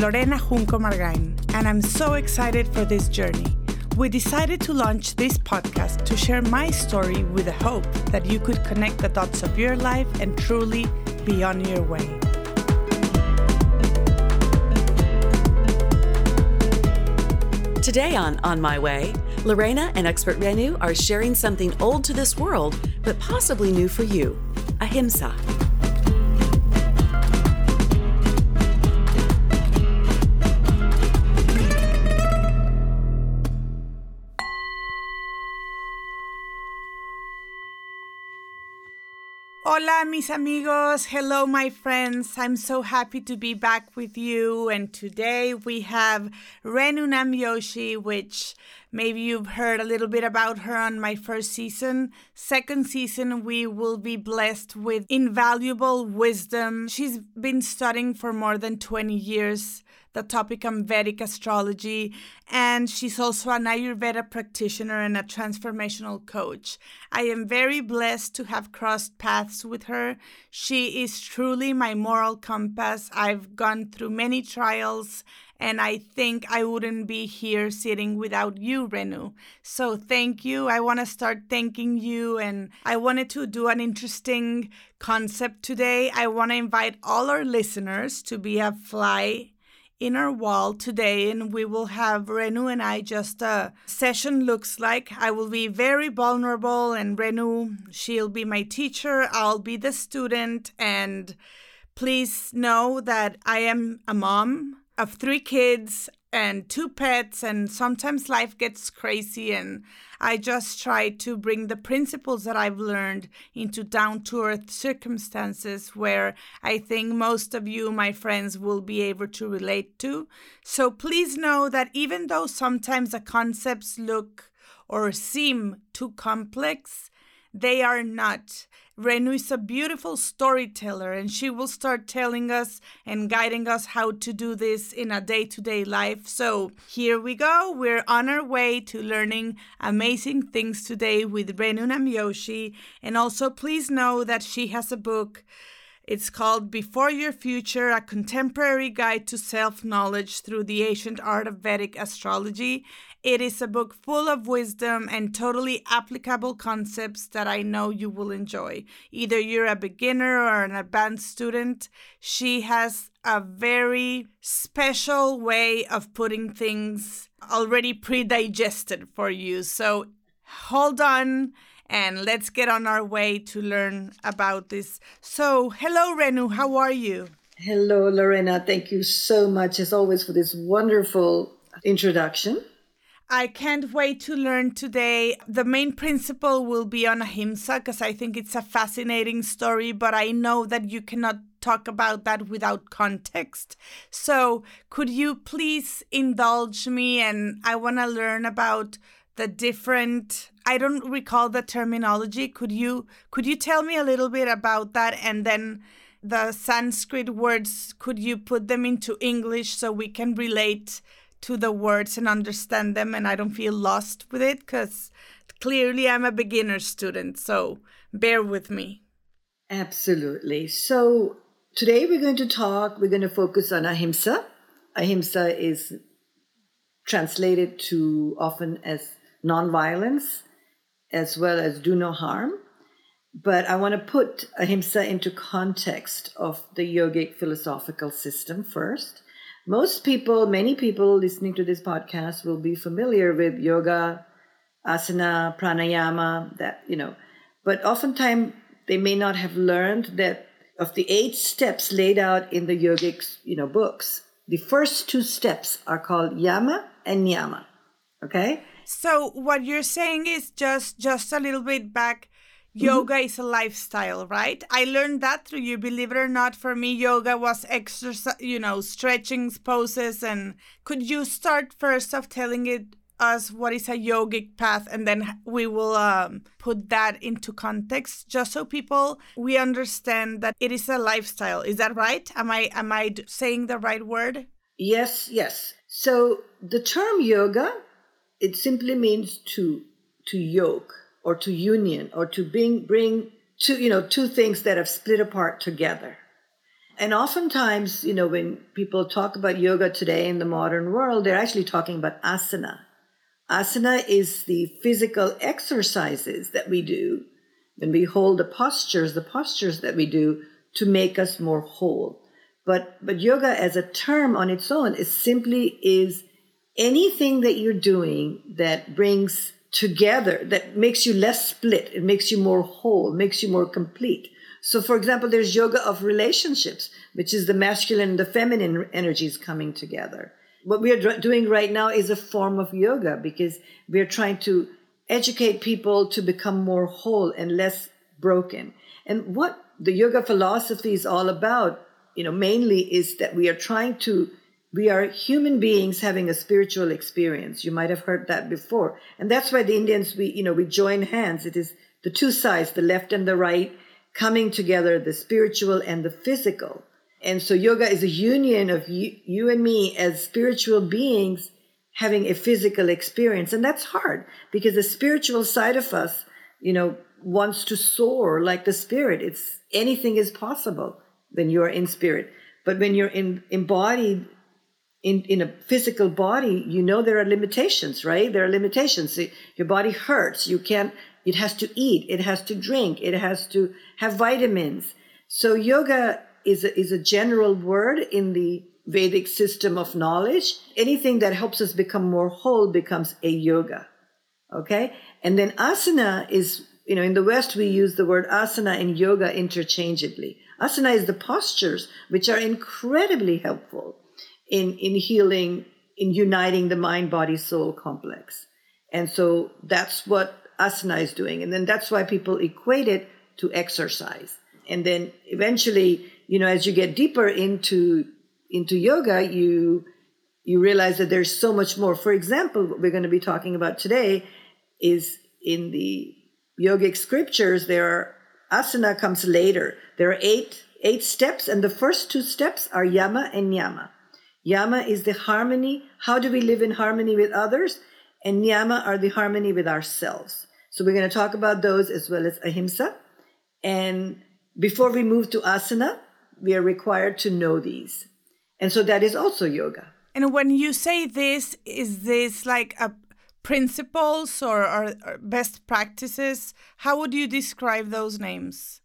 Lorena Junco Margain, and I'm so excited for this journey. We decided to launch this podcast to share my story with the hope that you could connect the dots of your life and truly be on your way. Today on On My Way, Lorena and expert Renu are sharing something old to this world, but possibly new for you ahimsa. Hola, mis amigos. Hello, my friends. I'm so happy to be back with you. And today we have Renu Namjoshi, which maybe you've heard a little bit about her on my first season. Second season, we will be blessed with invaluable wisdom. She's been studying for more than 20 years the topic on Vedic astrology, and she's also an Ayurveda practitioner and a transformational coach. I am very blessed to have crossed paths with her. She is truly my moral compass. I've gone through many trials and I think I wouldn't be here sitting without you, Renu. So thank you. I want to start thanking you, and I wanted to do an interesting concept today. I want to invite all our listeners to be a fly in our wall today and we will have Renu and I just a session looks like. I will be very vulnerable and Renu, she'll be my teacher, I'll be the student and please know that I am a mom of three kids and two pets and sometimes life gets crazy and I just try to bring the principles that I've learned into down to earth circumstances where I think most of you, my friends, will be able to relate to. So please know that even though sometimes the concepts look or seem too complex, they are not. Renu is a beautiful storyteller, and she will start telling us and guiding us how to do this in a day to day life. So, here we go. We're on our way to learning amazing things today with Renu Namjoshi. And also, please know that she has a book. It's called Before Your Future A Contemporary Guide to Self Knowledge Through the Ancient Art of Vedic Astrology. It is a book full of wisdom and totally applicable concepts that I know you will enjoy. Either you're a beginner or an advanced student, she has a very special way of putting things already pre digested for you. So hold on and let's get on our way to learn about this. So, hello, Renu, how are you? Hello, Lorena. Thank you so much, as always, for this wonderful introduction. I can't wait to learn today. The main principle will be on ahimsa because I think it's a fascinating story, but I know that you cannot talk about that without context. So, could you please indulge me? And I want to learn about the different I don't recall the terminology. Could you could you tell me a little bit about that and then the Sanskrit words could you put them into English so we can relate to the words and understand them and I don't feel lost with it because clearly I'm a beginner student. So bear with me. Absolutely. So today we're going to talk, we're going to focus on ahimsa. Ahimsa is translated to often as nonviolence as well as do no harm. But I want to put ahimsa into context of the yogic philosophical system first. Most people, many people listening to this podcast will be familiar with yoga, asana, pranayama, that, you know, but oftentimes they may not have learned that of the eight steps laid out in the yogic, you know, books, the first two steps are called yama and niyama. Okay? So what you're saying is just just a little bit back Mm-hmm. yoga mm-hmm. is a lifestyle right? I learned that through you believe it or not. For me yoga was exercise you know stretching poses and could you start first of telling it us what is a yogic path and then we will um, put that into context just so people we understand that it is a lifestyle. Is that right? Am i am i saying the right word? Yes yes. So the term yoga it simply means to to yoke or to union or to bring bring two you know two things that have split apart together and oftentimes, you know, when people talk about yoga today in the modern world, they're actually talking about asana. Asana is the physical exercises that we do when we hold the postures, the postures that we do to make us more whole. But but yoga as a term on its own is simply is anything that you're doing that brings together, that makes you less split, it makes you more whole, makes you more complete. So, for example, there's yoga of relationships, which is the masculine and the feminine energies coming together. What we are doing right now is a form of yoga because we are trying to educate people to become more whole and less broken. And what the yoga philosophy is all about, you know, mainly is that we are trying to we are human beings having a spiritual experience. You might have heard that before. And that's why the Indians we you know, we join hands. It is the two sides, the left and the right, coming together, the spiritual and the physical. And so yoga is a union of you, you and me as spiritual beings having a physical experience. And that's hard because the spiritual side of us, you know, wants to soar like the spirit. It's anything is possible when you're in spirit. But when you're in embodied in, in a physical body, you know there are limitations, right? There are limitations. Your body hurts. You can't it has to eat, it has to drink, it has to have vitamins. So yoga is a, is a general word in the Vedic system of knowledge. Anything that helps us become more whole becomes a yoga. Okay? And then asana is, you know, in the West we use the word asana and yoga interchangeably. Asana is the postures which are incredibly helpful in, in healing, in uniting the mind body soul complex. And so that's what asana is doing. And then that's why people equate it to exercise. And then eventually, you know, as you get deeper into into yoga, you you realize that there's so much more. For example, what we're going to be talking about today is in the yogic scriptures, there are asana comes later. There are eight eight steps, and the first two steps are yama and niyama. Yama is the harmony. How do we live in harmony with others? And niyama are the harmony with ourselves. So we're going to talk about those as well as ahimsa. And before we move to asana, we are required to know these. And so that is also yoga. And when you say this, is this like a principles or, or, or best practices? How would you describe those names?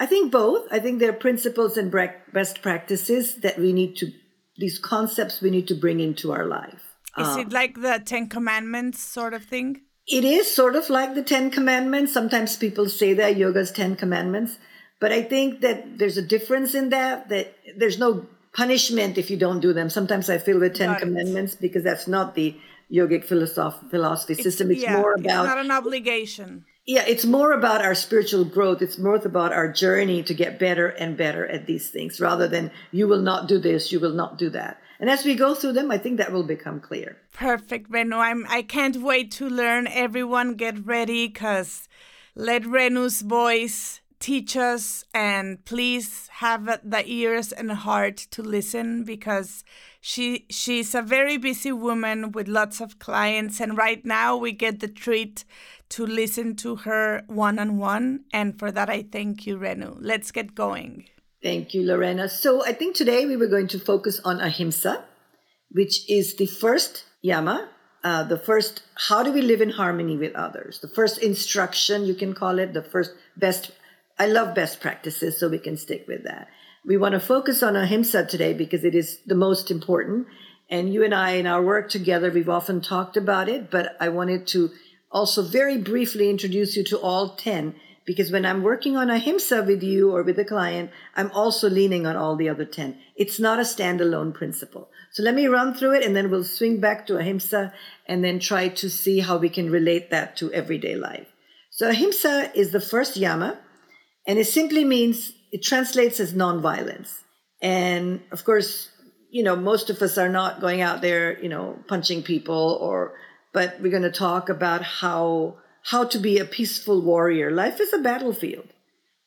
I think both. I think they're principles and best practices that we need to, these concepts we need to bring into our life. Is it um, like the Ten Commandments sort of thing? It is sort of like the Ten Commandments. Sometimes people say that yoga's Ten Commandments, but I think that there's a difference in that, that there's no punishment if you don't do them. Sometimes I feel the Ten Got Commandments it. because that's not the yogic philosophy, philosophy it's, system. It's yeah, more about. It's not an obligation. Yeah, it's more about our spiritual growth. It's more about our journey to get better and better at these things rather than you will not do this, you will not do that. And as we go through them, I think that will become clear. Perfect, Renu. I'm I can't wait to learn. Everyone get ready because let Renu's voice teach us and please have the ears and heart to listen because she she's a very busy woman with lots of clients and right now we get the treat to listen to her one on one and for that I thank you Renu. Let's get going. Thank you, Lorena. So I think today we were going to focus on ahimsa, which is the first yama, uh, the first how do we live in harmony with others, the first instruction, you can call it, the first best. I love best practices, so we can stick with that. We want to focus on ahimsa today because it is the most important. And you and I, in our work together, we've often talked about it, but I wanted to also very briefly introduce you to all 10 because when I'm working on ahimsa with you or with a client, I'm also leaning on all the other 10. It's not a standalone principle. So let me run through it and then we'll swing back to ahimsa and then try to see how we can relate that to everyday life. So ahimsa is the first yama and it simply means, it translates as nonviolence. And of course, you know, most of us are not going out there, you know, punching people or, but we're going to talk about how how to be a peaceful warrior. Life is a battlefield.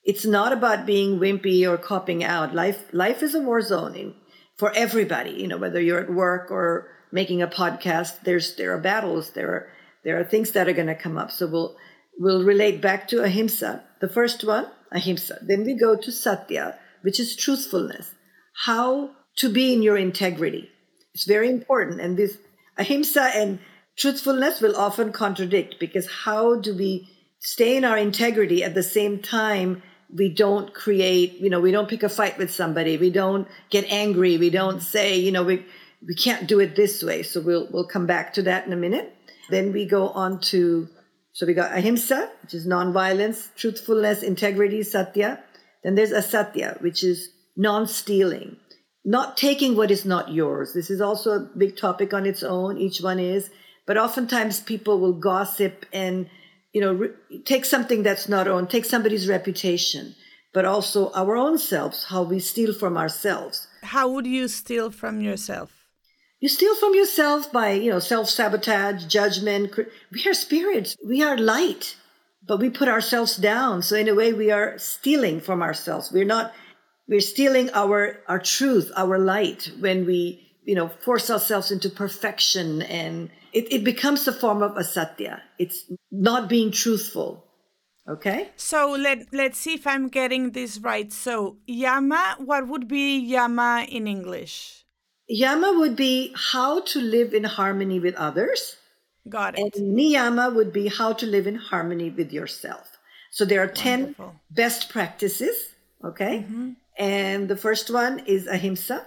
It's not about being wimpy or copping out. Life life is a war zone for everybody. You know, whether you're at work or making a podcast, there's there are battles. There are there are things that are going to come up. So we'll we'll relate back to ahimsa. The first one, ahimsa. Then we go to satya, which is truthfulness. how to be in your integrity. It's very important. And this ahimsa and truthfulness will often contradict because how do we stay in our integrity at the same time we don't create, you know, we don't pick a fight with somebody, we don't get angry, we don't say, you know, we we can't do it this way. So we'll we'll come back to that in a minute. Then we go on to so we got ahimsa, which is nonviolence, truthfulness, integrity, satya. Then there's asteya, which is non-stealing, not taking what is not yours. This is also a big topic on its own. Each one is, but oftentimes people will gossip and you know re- take something that's not own, take somebody's reputation, but also our own selves, how we steal from ourselves. How would you steal from yourself? You steal from yourself by, you know, self sabotage, judgment. We are spirits. We are light, but we put ourselves down. So in a way, we are stealing from ourselves. We're not. We're stealing our our truth, our light, when we, you know, force ourselves into perfection, and it, it becomes a form of asteya. It's not being truthful. Okay. So let let's see if I'm getting this right. So yama, what would be yama in English? Yama would be how to live in harmony with others. Got it. And niyama would be how to live in harmony with yourself. So there are 10 best practices, okay? Mm-hmm. And the first one is ahimsa,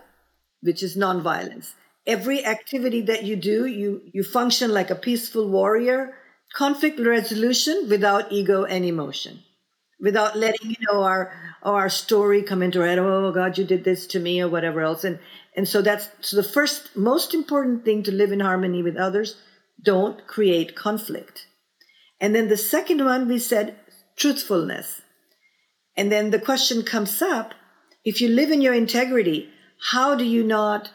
which is nonviolence. Every activity that you do, you you function like a peaceful warrior, conflict resolution without ego and emotion. Without letting you know our our story come into our head, oh God, you did this to me or whatever else. And and so that's so the first most important thing to live in harmony with others, don't create conflict. And then the second one we said truthfulness. And then the question comes up, if you live in your integrity, how do you not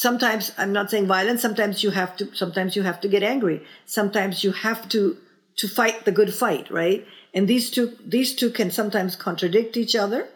sometimes I'm not saying violence, sometimes you have to sometimes you have to get angry. Sometimes you have to to fight the good fight, right? And these two these two can sometimes contradict each other.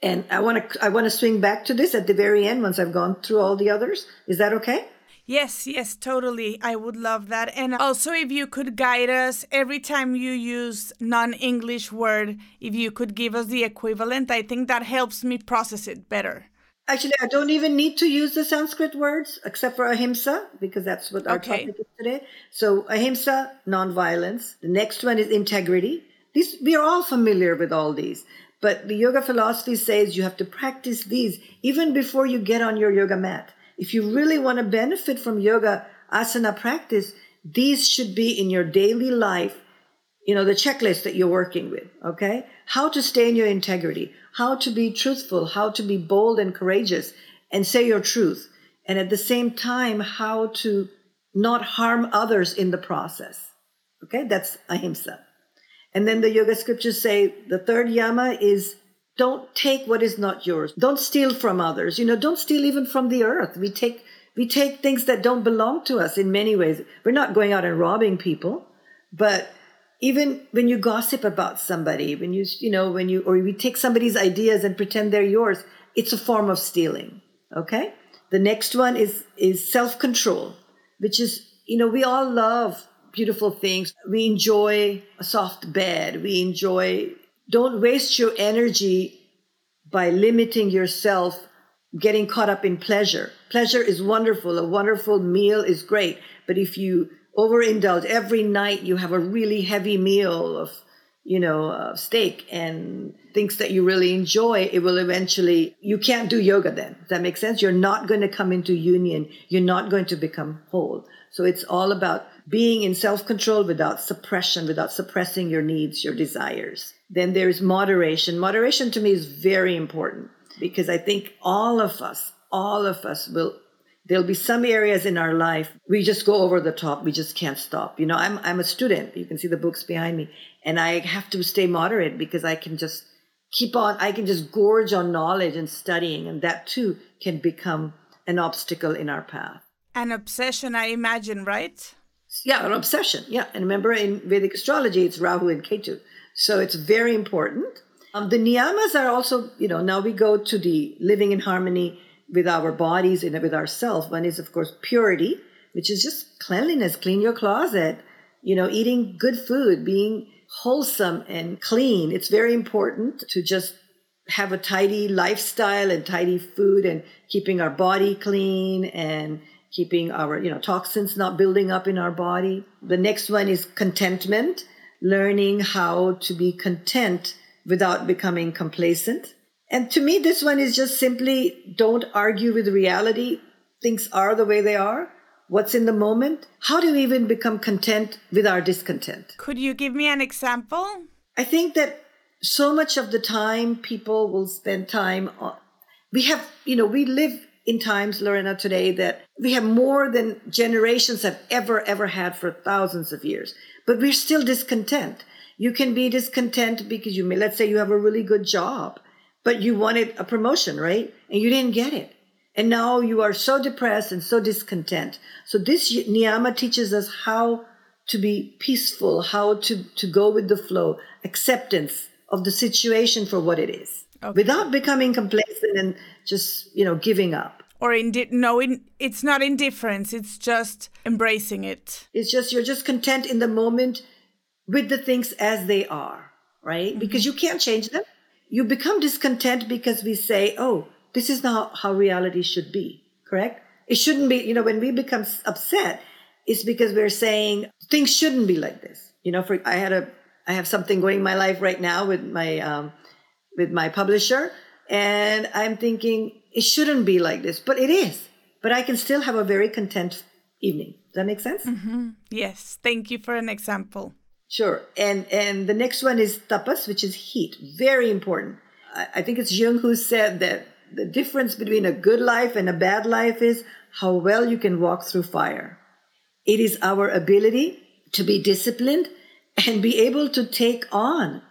And I want to I want to swing back to this at the very end once I've gone through all the others. Is that okay? Yes, yes, totally. I would love that. And also, if you could guide us every time you use non English word, if you could give us the equivalent, I think that helps me process it better. Actually, I don't even need to use the Sanskrit words except for ahimsa because that's what our Okay. topic is today. So ahimsa, non-violence. The next one is integrity. These we are all familiar with all these, but the yoga philosophy says you have to practice these even before you get on your yoga mat. If you really want to benefit from yoga asana practice, these should be in your daily life you know, the checklist that you're working with, okay? How to stay in your integrity, how to be truthful, how to be bold and courageous and say your truth. And at the same time, how to not harm others in the process. Okay, that's ahimsa. And then the yoga scriptures say the third yama is don't take what is not yours. Don't steal from others. You know, don't steal even from the earth. We take we take things that don't belong to us in many ways. We're not going out and robbing people, but even when you gossip about somebody, when you you know when you or you take somebody's ideas and pretend they're yours, it's a form of stealing. Okay. The next one is is self control, which is you know we all love beautiful things. We enjoy a soft bed. We enjoy. Don't waste your energy by limiting yourself getting caught up in pleasure. Pleasure is wonderful. A wonderful meal is great. But if you overindulge every night, you have a really heavy meal of, you know, uh, steak and things that you really enjoy, it will eventually, you can't do yoga then. Does that make sense? You're not going to come into union. You're not going to become whole. So it's all about being in self control without suppression, without suppressing your needs, your desires. Then there's moderation. Moderation to me is very important because I think all of us, all of us will, there'll be some areas in our life we just go over the top. We just can't stop. You know, I'm, I'm a student. You can see the books behind me and I have to stay moderate because I can just keep on, I can just gorge on knowledge and studying and that too can become an obstacle in our path. An obsession, I imagine, right? Yeah, an obsession. Yeah. And remember in Vedic astrology, it's Rahu and Ketu. So it's very important. Um, the niyamas are also, you know, now we go to the living in harmony with our bodies and with ourselves. One is, of course, purity, which is just cleanliness, clean your closet, you know, eating good food, being wholesome and clean. It's very important to just have a tidy lifestyle and tidy food and keeping our body clean and keeping our you know toxins not building up in our body the next one is contentment learning how to be content without becoming complacent and to me this one is just simply don't argue with reality. Things are the way they are. What's in the moment? How do we even become content with our discontent? Could you give me an example? I think that so much of the time people will spend time on we have you know we live in times, Lorena, today that we have more than generations have ever, ever had for thousands of years. But we're still discontent. You can be discontent because you may, let's say you have a really good job, but you wanted a promotion, right? And you didn't get it. And now you are so depressed and so discontent. So this niyama teaches us how to be peaceful, how to, to go with the flow, acceptance of the situation for what it is okay. without becoming complacent and just you know giving up or indi- no in, it's not indifference it's just embracing it it's just you're just content in the moment with the things as they are right mm-hmm. because you can't change them you become discontent because we say oh this is not how reality should be correct it shouldn't be you know when we become upset it's because we're saying things shouldn't be like this you know for i had a i have something going in my life right now with my um, with my publisher. And I'm thinking it shouldn't be like this, but it is. But I can still have a very content evening. Does that make sense? Mm-hmm. Yes. Thank you for an example. Sure. And and the next one is tapas, which is heat. Very important. I, I think it's Jung who said that the difference between a good life and a bad life is how well you can walk through fire. It is our ability to be disciplined and be able to take on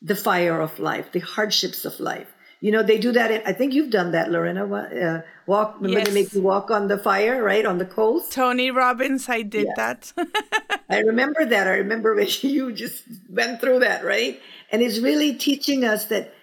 the fire of life, the hardships of life. You know, they do that. In, I think you've done that, Lorena. Uh, walk, remember yes. they make you walk on the fire, right? On the coals. Tony Robbins, I did that. I remember that. I remember when you just went through that, right? And it's really teaching us that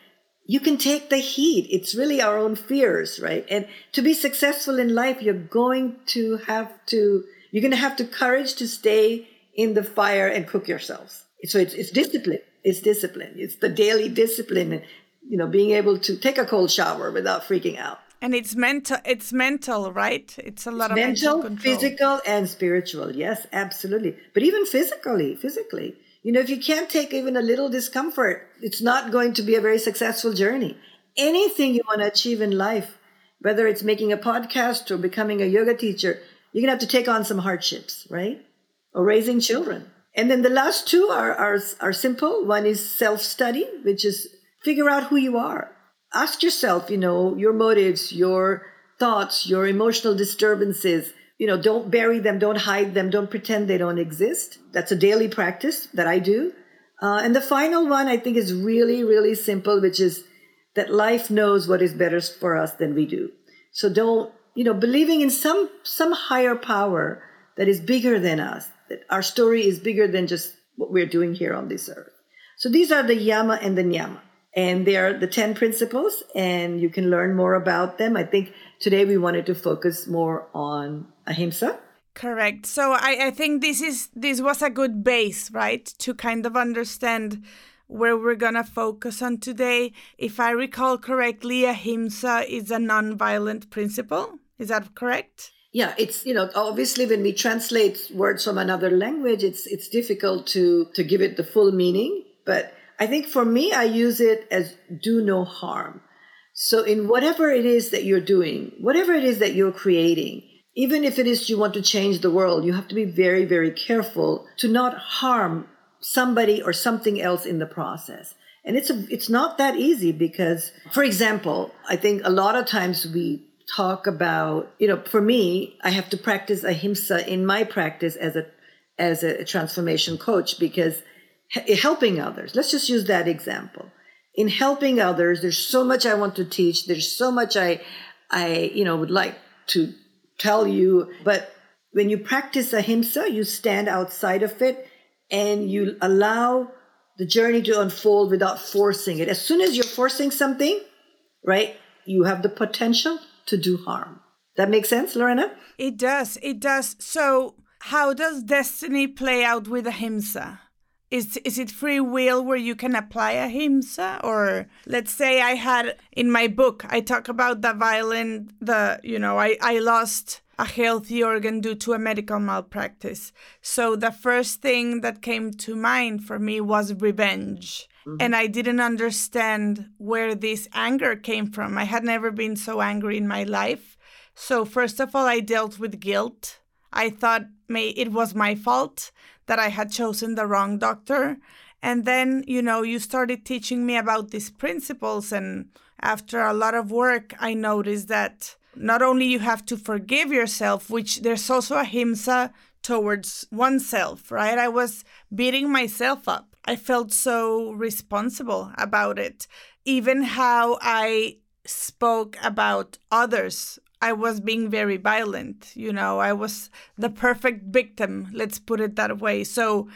you can take the heat. It's really our own fears, right? And to be successful in life, you're going to have to, you're going to have to courage to stay in the fire and cook yourselves. So it's, it's discipline it's discipline. It's the daily discipline, you know, being able to take a cold shower without freaking out. And it's mental. It's mental, right? It's a lot it's of mental, mental physical, and spiritual. Yes, absolutely. But even physically, physically, you know, if you can't take even a little discomfort, it's not going to be a very successful journey. Anything you want to achieve in life, whether it's making a podcast or becoming a yoga teacher, you're gonna have to take on some hardships, right? Or raising children. And then the last two are, are, are simple. One is self study, which is figure out who you are. Ask yourself, you know, your motives, your thoughts, your emotional disturbances. You know, don't bury them, don't hide them, don't pretend they don't exist. That's a daily practice that I do. Uh, and the final one I think is really, really simple, which is that life knows what is better for us than we do. So don't, you know, believing in some some higher power that is bigger than us, that our story is bigger than just what we're doing here on this earth. So these are the yama and the niyama. And they are the 10 principles, and you can learn more about them. I think today we wanted to focus more on ahimsa. Correct. So I, I think this is this was a good base, right? To kind of understand where we're gonna focus on today. If I recall correctly, ahimsa is a non-violent principle. Is that correct? yeah it's you know obviously when we translate words from another language it's it's difficult to to give it the full meaning but i think for me i use it as do no harm. So in whatever it is that you're doing whatever it is that you're creating even if it is you want to change the world you have to be very very careful to not harm somebody or something else in the process. And it's a, it's not that easy because for example i think a lot of times we talk about you know for me i have to practice ahimsa in my practice as a as a transformation coach because helping others let's just use that example in helping others there's so much i want to teach there's so much i i you know would like to tell you but when you practice ahimsa you stand outside of it and you allow the journey to unfold without forcing it as soon as you're forcing something right you have the potential to do harm. That makes sense, Lorena? It does. It does. So, how does destiny play out with ahimsa? Is is it free will where you can apply ahimsa? Or let's say i had in my book i talk about the violent the you know i i lost a healthy organ due to a medical malpractice. So the first thing that came to mind for me was revenge. Mm-hmm. and i didn't understand where this anger came from. I had never been so angry in my life. So first of all i dealt with guilt i thought may it was my fault that I had chosen the wrong doctor. And then, you know, you started teaching me about these principles. And after a lot of work, I noticed that not only you have to forgive yourself, which there's also ahimsa towards oneself, right? I was beating myself up. I felt so responsible about it. Even how I spoke about others I was being very violent. You know, I was the perfect victim, let's put it that way. So,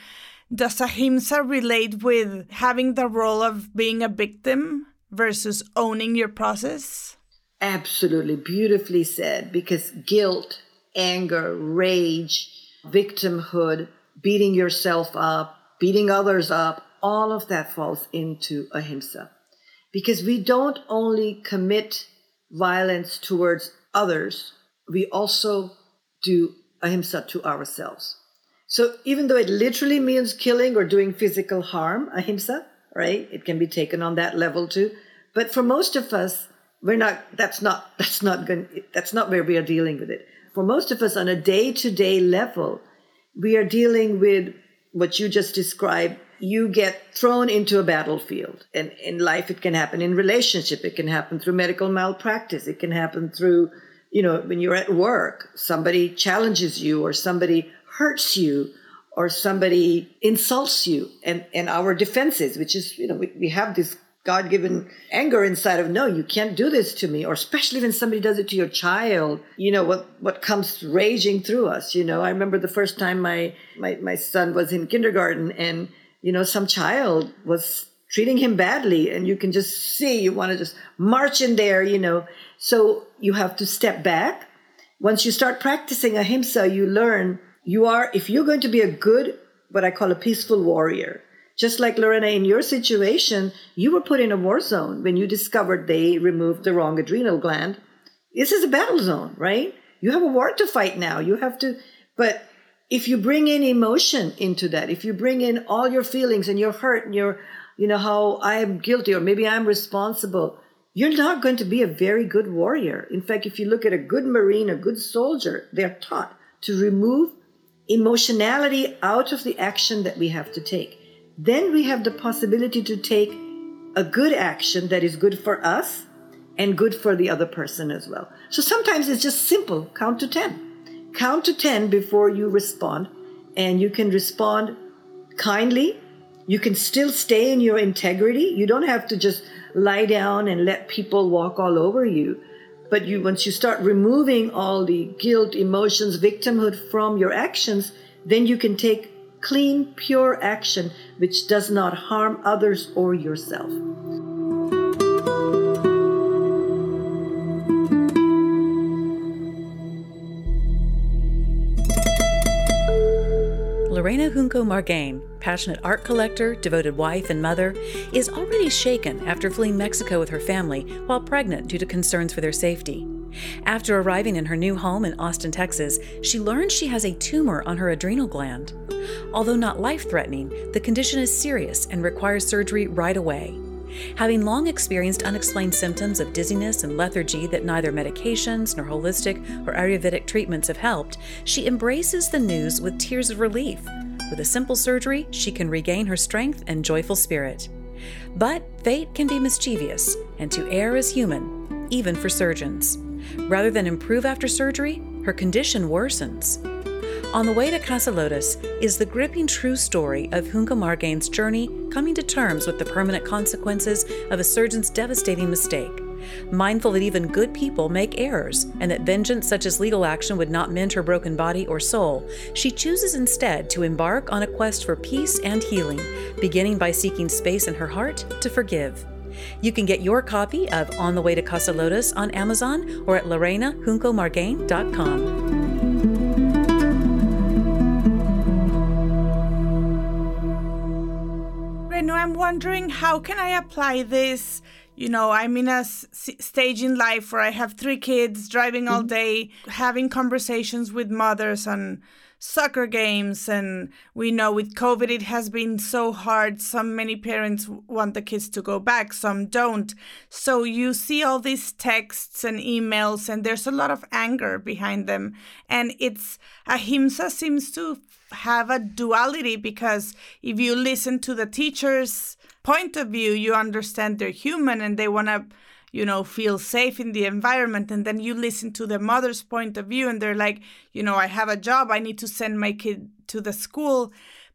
does ahimsa relate with having the role of being a victim versus owning your process? Absolutely. Beautifully said. Because guilt, anger, rage, victimhood, beating yourself up, beating others up, all of that falls into ahimsa. Because we don't only commit violence towards others, we also do ahimsa to ourselves. So even though it literally means killing or doing physical harm, ahimsa, right? It can be taken on that level too. But for most of us, we're not that's not that's not going that's not where we are dealing with it. For most of us on a day-to-day level, we are dealing with what you just described you get thrown into a battlefield and in life it can happen in relationship it can happen through medical malpractice it can happen through you know, when you're at work, somebody challenges you or somebody hurts you or somebody insults you and, and our defenses, which is, you know, we, we have this God given anger inside of, no, you can't do this to me. Or especially when somebody does it to your child, you know, what, what comes raging through us. You know, I remember the first time my, my, my son was in kindergarten and, you know, some child was treating him badly and you can just see you want to just march in there you know. So you have to step back. Once you start practicing ahimsa you learn you are if you're going to be a good what i call a peaceful warrior just like lorena in your situation you were put in a war zone when you discovered they removed the wrong adrenal gland. This is a battle zone right? You have a war to fight now you have to but if you bring in emotion into that if you bring in all your feelings and your hurt and your you know, how I am guilty or maybe I'm responsible, you're not going to be a very good warrior. In fact, if you look at a good Marine, a good soldier, they're taught to remove emotionality out of the action that we have to take. Then we have the possibility to take a good action that is good for us and good for the other person as well. So sometimes it's just simple count to 10. Count to 10 before you respond, and you can respond kindly you can still stay in your integrity. You don't have to just lie down and let people walk all over you. But you, once you start removing all the guilt, emotions, victimhood from your actions, then you can take clean, pure action which does not harm others or yourself. Lorena Junco Margain, passionate art collector, devoted wife, and mother, is already shaken after fleeing Mexico with her family while pregnant due to concerns for their safety. After arriving in her new home in Austin, Texas, she learns she has a tumor on her adrenal gland. Although not life threatening, the condition is serious and requires surgery right away. Having long experienced unexplained symptoms of dizziness and lethargy that neither medications nor holistic or Ayurvedic treatments have helped, she embraces the news with tears of relief. With a simple surgery, she can regain her strength and joyful spirit. But fate can be mischievous, and to err is human, even for surgeons. Rather than improve after surgery, her condition worsens. On the Way to Casa Lotus is the gripping true story of Junco Margain's journey coming to terms with the permanent consequences of a surgeon's devastating mistake. Mindful that even good people make errors and that vengeance such as legal action would not mend her broken body or soul, she chooses instead to embark on a quest for peace and healing, beginning by seeking space in her heart to forgive. You can get your copy of On the Way to Casa Lotus on Amazon or at lorenajuncomargain.com. Renu, I'm wondering how can I apply this? You know, I'm in a s- stage in life where I have three kids, driving all mm-hmm. day, having conversations with mothers on soccer games and we know with covid it has been so hard. Some many parents want the kids to go back some don't. So you see all these texts and emails and there's a lot of anger behind them. And it's ahimsa seems to have a duality because if you listen to the teacher's point of view you understand they're human and they want to you know, feel safe in the environment. And then you listen to the mother's point of view and they're like, you know, I have a job, I need to send my kid to the school.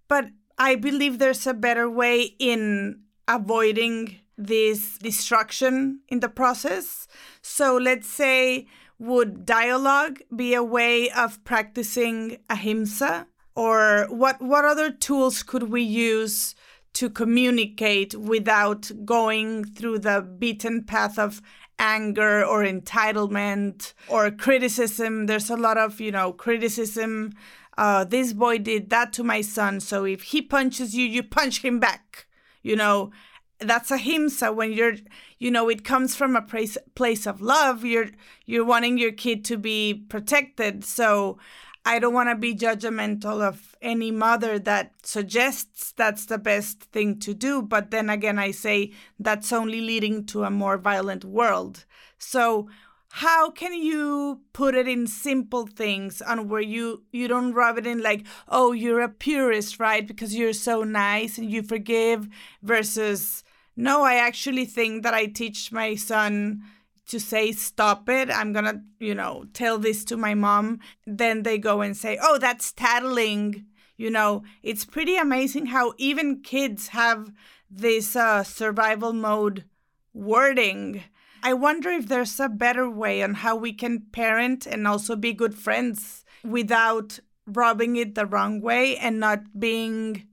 But I believe there's a better way in avoiding this destruction in the process. So let's say, would dialogue be a way of practicing ahimsa? Or what, what other tools could we use to communicate without going through the beaten path of anger or entitlement or criticism. There's a lot of, you know, criticism. Uh, this boy did that to my son. So if he punches you, you punch him back. You know, that's a ahimsa when you're, you know, it comes from a place, place of love. You're, you're wanting your kid to be protected. So I don't want to be judgmental of any mother that suggests that's the best thing to do. But then again, I say that's only leading to a more violent world. So, how can you put it in simple things and where you you don't rub it in like oh you're a purist right because you're so nice and you forgive versus no i actually think that i teach my son to say stop it i'm gonna you know tell this to my mom. Then they go and say oh that's tattling. You know it's pretty amazing how even kids have this uh, survival mode wording. I wonder if there's a better way on how we can parent and also be good friends without rubbing it the wrong way and not being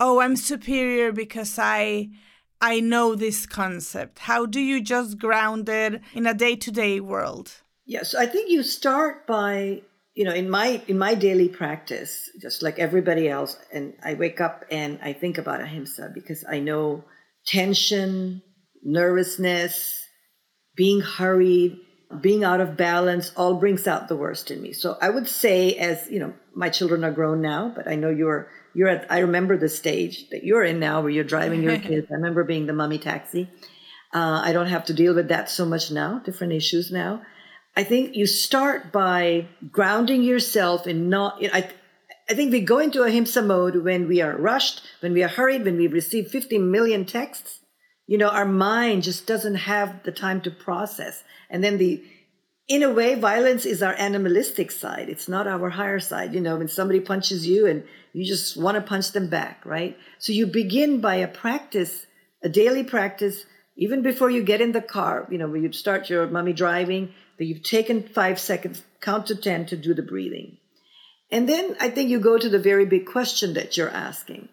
oh i'm superior because i I know this concept? How do you just ground it in a day to day world? Yes, I think you start by you know in my in my daily practice just like everybody else and i wake up and i think about ahimsa because i know tension nervousness being hurried being out of balance all brings out the worst in me so i would say as you know my children are grown now but i know you're you're at i remember the stage that you're in now where you're driving your kids. I remember being the mummy taxi. Uh, i don't have to deal with that so much now different issues now. I think you start by grounding yourself in not you know, I, I think we go into ahimsa mode when we are rushed when we are hurried when we receive 50 million texts. You know our mind just doesn't have the time to process. And then the in a way, violence is our animalistic side. It's not our higher side. You know, when somebody punches you and you just want to punch them back, right? So you begin by a practice, a daily practice, even before you get in the car, you know, when you start your mummy driving, that you've taken five seconds, count to 10 to do the breathing. And then I think you go to the very big question that you're asking.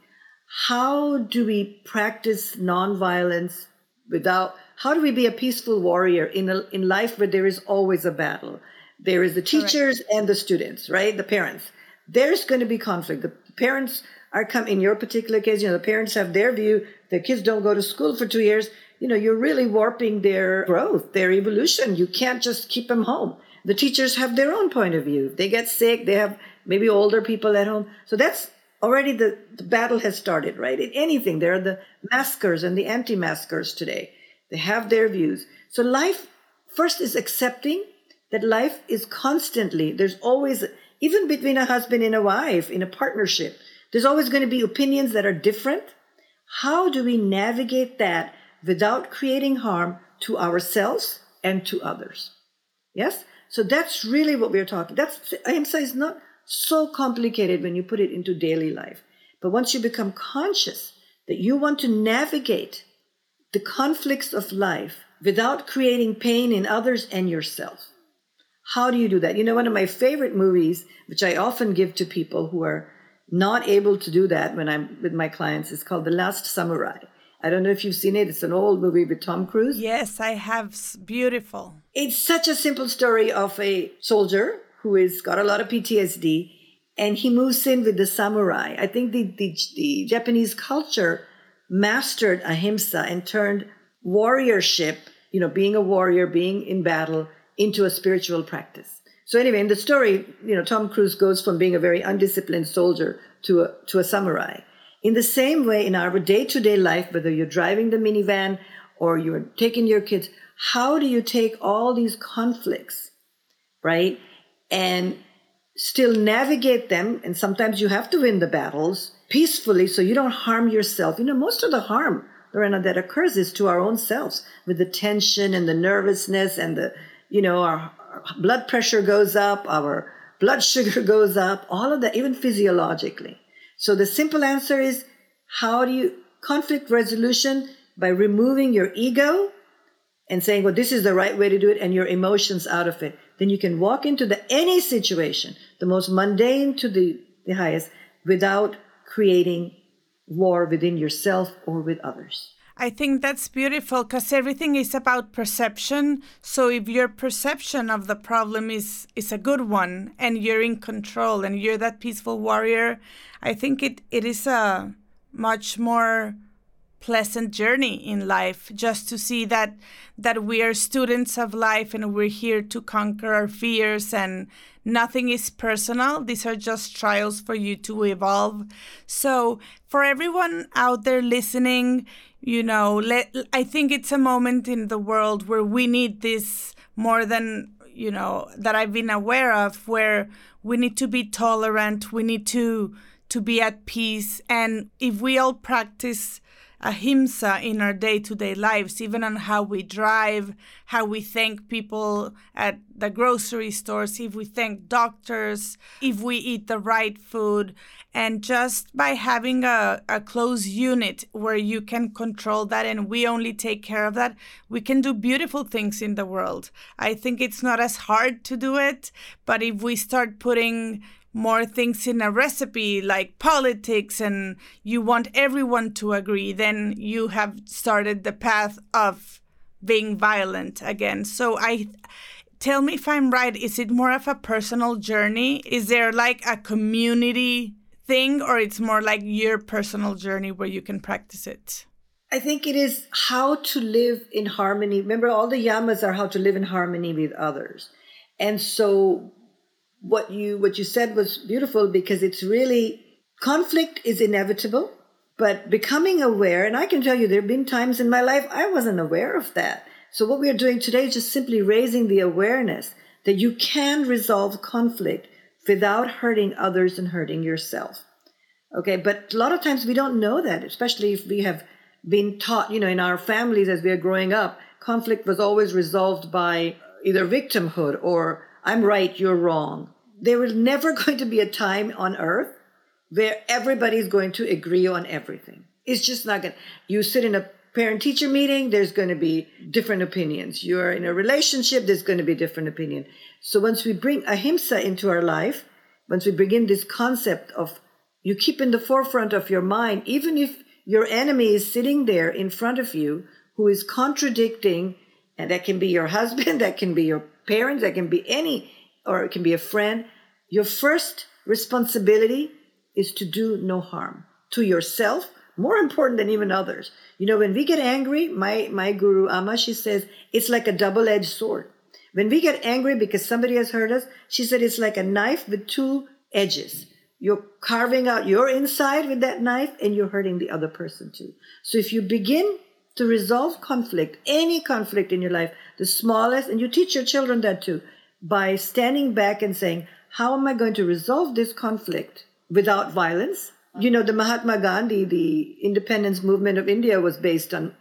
How do we practice nonviolence without how do we be a peaceful warrior in a, in life where there is always a battle? There is the teachers Correct. and the students, right? The parents. There's going to be conflict. The parents are come in your particular case. You know, the parents have their view. The kids don't go to school for two years. You know, you're really warping their growth, their evolution. You can't just keep them home. The teachers have their own point of view. They get sick. They have maybe older people at home. So that's already the, the battle has started, right? In anything, there are the maskers and the anti-maskers today. They have their views. So life first is accepting that life is constantly, there's always, even between a husband and a wife in a partnership, there's always going to be opinions that are different. How do we navigate that without creating harm to ourselves and to others? Yes? So that's really what we're talking. That's ahimsa is not so complicated when you put it into daily life. But once you become conscious that you want to navigate the conflicts of life without creating pain in others and yourself. How do you do that? You know, one of my favorite movies, which I often give to people who are not able to do that when I'm with my clients, is called The Last Samurai. I don't know if you've seen it. It's an old movie with Tom Cruise. Yes, I have. Beautiful. It's such a simple story of a soldier who has got a lot of PTSD and he moves in with the samurai. I think the, the, the Japanese culture mastered ahimsa and turned warriorship, you know, being a warrior, being in battle, into a spiritual practice. So anyway, in the story, you know, Tom Cruise goes from being a very undisciplined soldier to a, to a samurai. In the same way, in our day-to-day life, whether you're driving the minivan or you're taking your kids, how do you take all these conflicts, right? And still navigate them. And sometimes you have to win the battles peacefully so you don't harm yourself. You know, most of the harm, Lorena, that occurs is to our own selves with the tension and the nervousness and the, you know, our, our blood pressure goes up, our blood sugar goes up, all of that, even physiologically. So the simple answer is how do you conflict resolution by removing your ego and saying, well, this is the right way to do it, and your emotions out of it. Then you can walk into the any situation, the most mundane to the, the highest, without creating war within yourself or with others. I think that's beautiful because everything is about perception. So if your perception of the problem is is a good one and you're in control and you're that peaceful warrior, I think it, it is a much more pleasant journey in life just to see that that we are students of life and we're here to conquer our fears and nothing is personal these are just trials for you to evolve so for everyone out there listening you know let i think it's a moment in the world where we need this more than you know that i've been aware of where we need to be tolerant we need to to be at peace. And if we all practice ahimsa in our day to day lives, even on how we drive, how we thank people at the grocery stores, if we thank doctors, if we eat the right food. And just by having a, a close unit where you can control that and we only take care of that, we can do beautiful things in the world. I think it's not as hard to do it, but if we start putting more things in a recipe like politics and you want everyone to agree, then you have started the path of being violent again. So I tell me if I'm right, is it more of a personal journey? Is there like a community thing or it's more like your personal journey where you can practice it? I think it is how to live in harmony. Remember, all the yamas are how to live in harmony with others. And so what you what you said was beautiful because it's really conflict is inevitable but becoming aware and i can tell you there have been times in my life i wasn't aware of that. So what we are doing today is just simply raising the awareness that you can resolve conflict without hurting others and hurting yourself. Okay but a lot of times we don't know that especially if we have been taught you know in our families as we are growing up conflict was always resolved by either victimhood or I'm right, you're wrong. There is never going to be a time on earth where everybody's going to agree on everything. It's just not going to. You sit in a parent teacher meeting, there's going to be different opinions. You're in a relationship, there's going to be different opinion. So once we bring ahimsa into our life, once we bring in this concept of you keep in the forefront of your mind, even if your enemy is sitting there in front of you who is contradicting, and that can be your husband, that can be your parents, that can be any, or it can be a friend. Your first responsibility is to do no harm to yourself, more important than even others. You know, when we get angry, my, my guru Amma, she says, it's like a double edged sword. When we get angry because somebody has hurt us, she said it's like a knife with two edges. You're carving out your inside with that knife and you're hurting the other person too. So if you begin to resolve conflict, any conflict in your life, the smallest, and you teach your children that too, by standing back and saying, How am I going to resolve this conflict without violence? You know, the Mahatma Gandhi, the independence movement of India was based on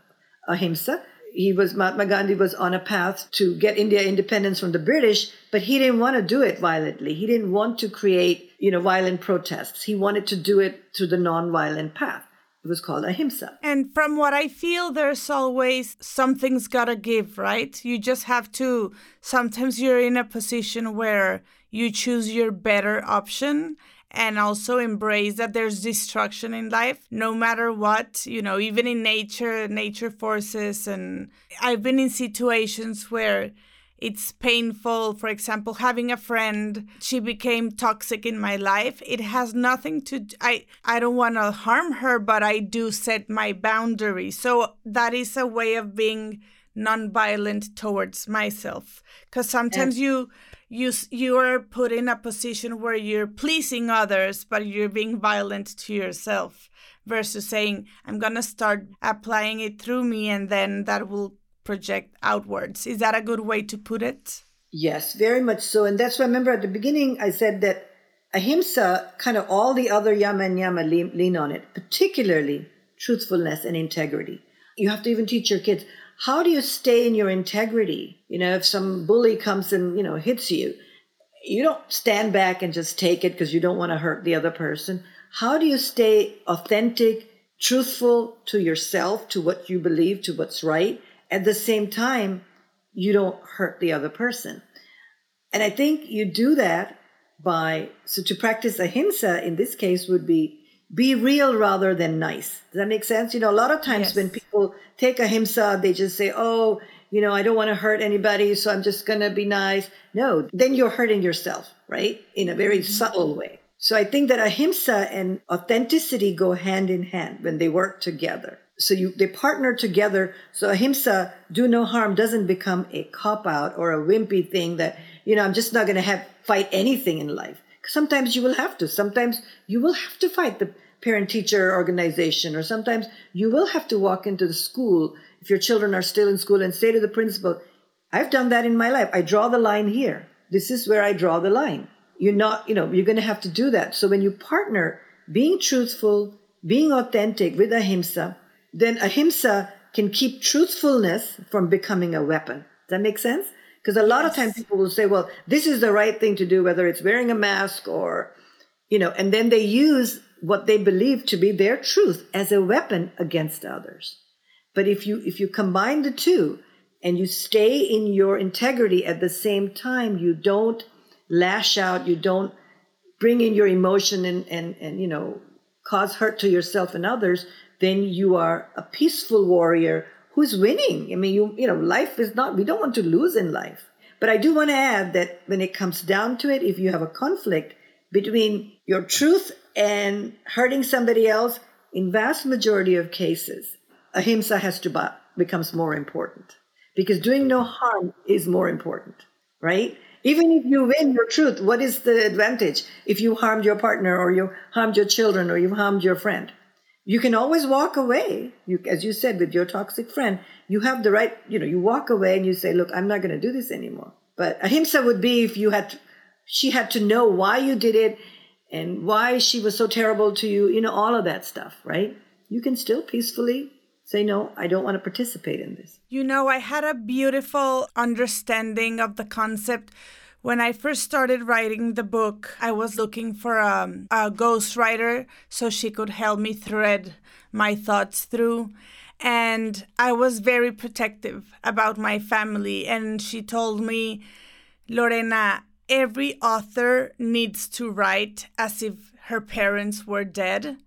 ahimsa. He was, Mahatma Gandhi was on a path to get India independence from the British, but he didn't want to do it violently. He didn't want to create, you know, violent protests. He wanted to do it through the non-violent path. It was called ahimsa. And from what I feel, there's always something's gotta give, right? You just have to. Sometimes you're in a position where you choose your better option and also embrace that there's destruction in life no matter what you know even in nature nature forces and i've been in situations where it's painful. For example, having a friend, she became toxic in my life. It has nothing to I I don't want to harm her, but I do set my boundary. So that is a way of being non-violent towards myself because sometimes you you you are put in a position where you're pleasing others but you're being violent to yourself versus saying i'm going to start applying it through me and then that will project outwards. Is that a good way to put it? Yes, very much so. And that's why I remember at the beginning I said that ahimsa, kind of all the other yama and niyama lean, lean on it, particularly truthfulness and integrity. You have to even teach your kids how do you stay in your integrity? You know, if some bully comes and, you know, hits you, you don't stand back and just take it because you don't want to hurt the other person. How do you stay authentic, truthful to yourself, to what you believe, to what's right? At the same time, you don't hurt the other person. And I think you do that by, so to practice ahimsa in this case would be be real rather than nice. Does that make sense? You know, a lot of times yes. when people take ahimsa, they just say, oh, you know, I don't want to hurt anybody, so I'm just going to be nice. No, then you're hurting yourself, right? In a very mm-hmm. subtle way. So I think that ahimsa and authenticity go hand in hand when they work together so you they partner together. So ahimsa do no harm doesn't become a cop out or a wimpy thing that you know i'm just not going to have fight anything in life. Sometimes you will have to. Sometimes you will have to fight the parent teacher organization or sometimes you will have to walk into the school if your children are still in school and say to the principal i've done that in my life. I draw the line here. This is where i draw the line. You're not you know you're going to have to do that. So when you partner being truthful being authentic with ahimsa then ahimsa can keep truthfulness from becoming a weapon. Does that make sense? Because a lot yes. of times people will say, well, this is the right thing to do, whether it's wearing a mask or, you know, and then they use what they believe to be their truth as a weapon against others. But if you if you combine the two and you stay in your integrity at the same time, you don't lash out, you don't bring in your emotion and and, and you know cause hurt to yourself and others, then you are a peaceful warrior who's winning. I mean, you you know, life is not. We don't want to lose in life. But I do want to add that when it comes down to it, if you have a conflict between your truth and hurting somebody else, in vast majority of cases, ahimsa has to be, becomes more important because doing no harm is more important, right? Even if you win your truth, what is the advantage if you harmed your partner or you harmed your children or you harmed your friend? You can always walk away. You, as you said, with your toxic friend, you have the right, you know, you walk away and you say, look, I'm not going to do this anymore. But ahimsa would be if you had, to, she had to know why you did it and why she was so terrible to you, you know, all of that stuff, right? You can still peacefully say, no, I don't want to participate in this. You know, I had a beautiful understanding of the concept when I first started writing the book, I was looking for a, um, a ghostwriter so she could help me thread my thoughts through. And I was very protective about my family. And she told me, Lorena, every author needs to write as if her parents were dead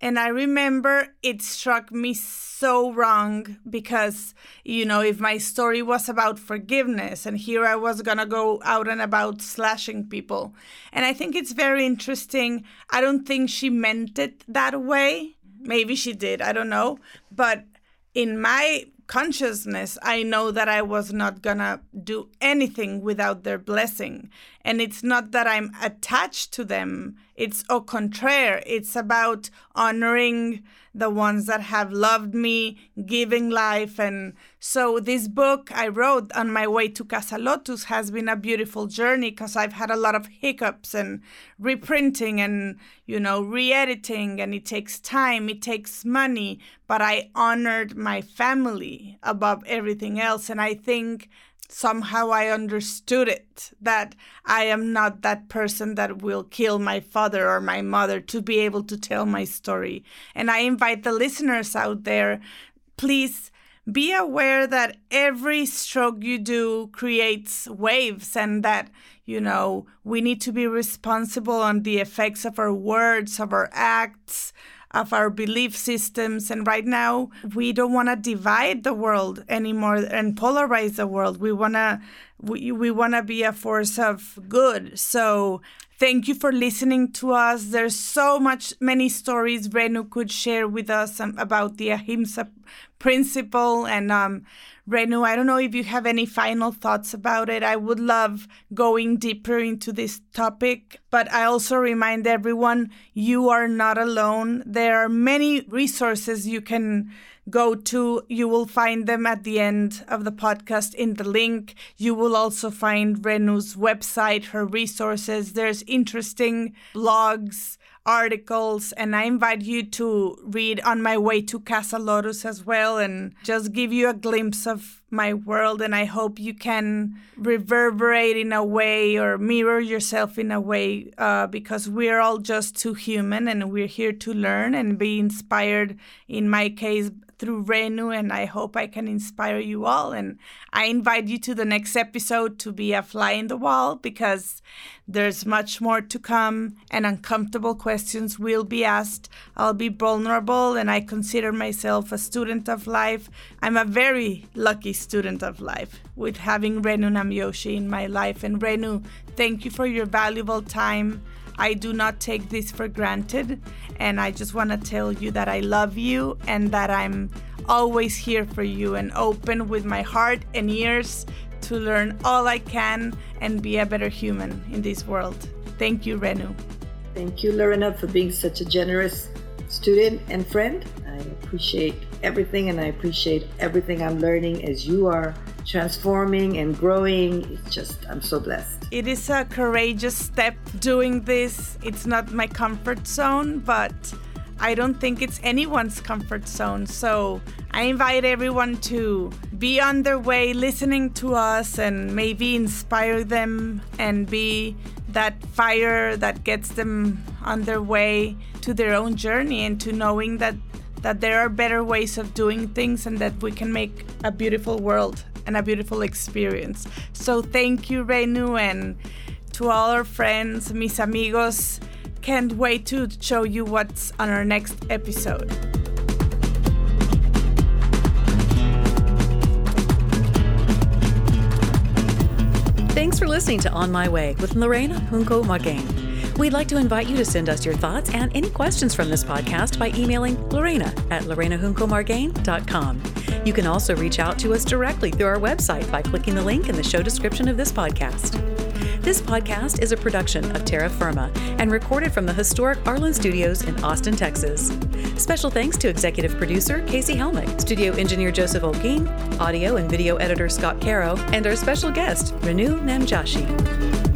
and I remember it struck me so wrong because, you know, if my story was about forgiveness and here I was going to go out and about slashing people. And I think it's very interesting. I don't think she meant it that way. Maybe she did, I don't know. But in my consciousness, I know that I was not gonna do anything without their blessing. And it's not that I'm attached to them, it's au contraire. It's about honoring the ones that have loved me, giving life. And so, this book I wrote on my way to Casa Lotus has been a beautiful journey because I've had a lot of hiccups and reprinting and, you know, re editing. And it takes time, it takes money. But I honored my family above everything else. And I think somehow I understood it that I am not that person that will kill my father or my mother to be able to tell my story. And I invite the listeners out there, please be aware that every stroke you do creates waves and that you know we need to be responsible on the effects of our words of our acts of our belief systems. And right now, we don't want to divide the world anymore and polarize the world. We want to we, we want to be a force of good. So thank you for listening to us. There's so much, many stories Renu could share with us um, about the Ahimsa principle. And um, Renu, I don't know if you have any final thoughts about it. I would love going deeper into this topic, but I also remind everyone you are not alone. There are many resources you can go to. You will find them at the end of the podcast in the link. You will also find Renu's website, her resources. There's interesting blogs articles and I invite you to read On My Way to Casa Lotus as well and just give you a glimpse of my world and I hope you can reverberate in a way or mirror yourself in a way uh, because we're all just too human and we're here to learn and be inspired in my case through Renu, and I hope I can inspire you all. And I invite you to the next episode to be a fly in the wall because there's much more to come, and uncomfortable questions will be asked. I'll be vulnerable, and I consider myself a student of life. I'm a very lucky student of life with having Renu Namjoshi in my life. And Renu, thank you for your valuable time. I do not take this for granted. And I just want to tell you that I love you and that I'm always here for you and open with my heart and ears to learn all I can and be a better human in this world. Thank you, Renu. Thank you, Lorena, for being such a generous student and friend. I appreciate everything and I appreciate everything I'm learning as you are transforming and growing. It's just, I'm so blessed. It is a courageous step doing this. It's not my comfort zone, but I don't think it's anyone's comfort zone. So I invite everyone to be on their way listening to us and maybe inspire them and be that fire that gets them on their way to their own journey and to knowing that that there are better ways of doing things and that we can make a beautiful world and a beautiful experience. So thank you, Renu, and to all our friends, mis amigos. Can't wait to show you what's on our next episode. Thanks for listening to On My Way with Lorena Junco Margain. We'd like to invite you to send us your thoughts and any questions from this podcast by emailing Lorena at lorenajuncomargain.com. You can also reach out to us directly through our website by clicking the link in the show description of this podcast. This podcast is a production of Terra Firma and recorded from the historic Arlyn Studios in Austin, Texas. Special thanks to executive producer Casey Helmick, studio engineer Joseph Olguin, audio and video editor Scott Caro, and our special guest, Renu Namjoshi.